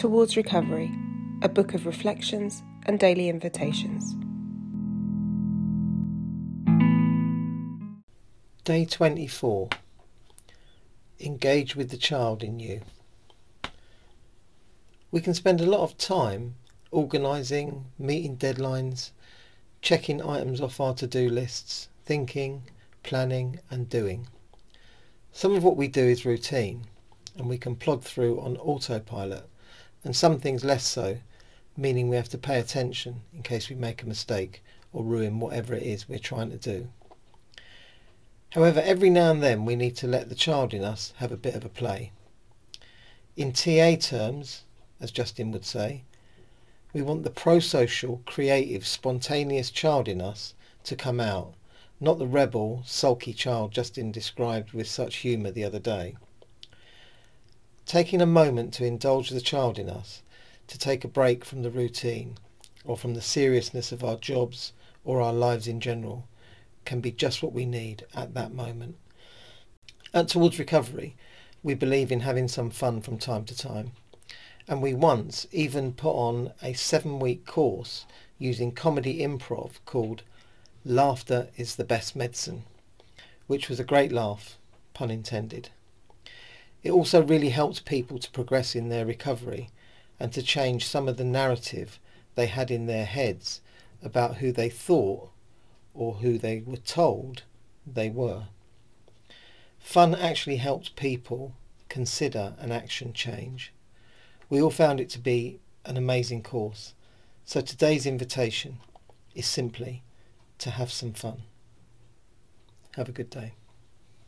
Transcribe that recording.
Towards Recovery, a book of reflections and daily invitations. Day 24 Engage with the child in you. We can spend a lot of time organising, meeting deadlines, checking items off our to do lists, thinking, planning, and doing. Some of what we do is routine, and we can plod through on autopilot, and some things less so, meaning we have to pay attention in case we make a mistake or ruin whatever it is we're trying to do. However, every now and then we need to let the child in us have a bit of a play. In TA terms, as Justin would say, we want the prosocial, creative, spontaneous child in us to come out, not the rebel, sulky child Justin described with such humour the other day. Taking a moment to indulge the child in us, to take a break from the routine, or from the seriousness of our jobs or our lives in general, can be just what we need at that moment. At Towards Recovery, we believe in having some fun from time to time, and we once even put on a seven week course using comedy improv called Laughter is the Best Medicine, which was a great laugh, pun intended. It also really helped people to progress in their recovery and to change some of the narrative they had in their heads about who they thought or who they were told they were. Fun actually helped people consider an action change. We all found it to be an amazing course. So today's invitation is simply to have some fun. Have a good day.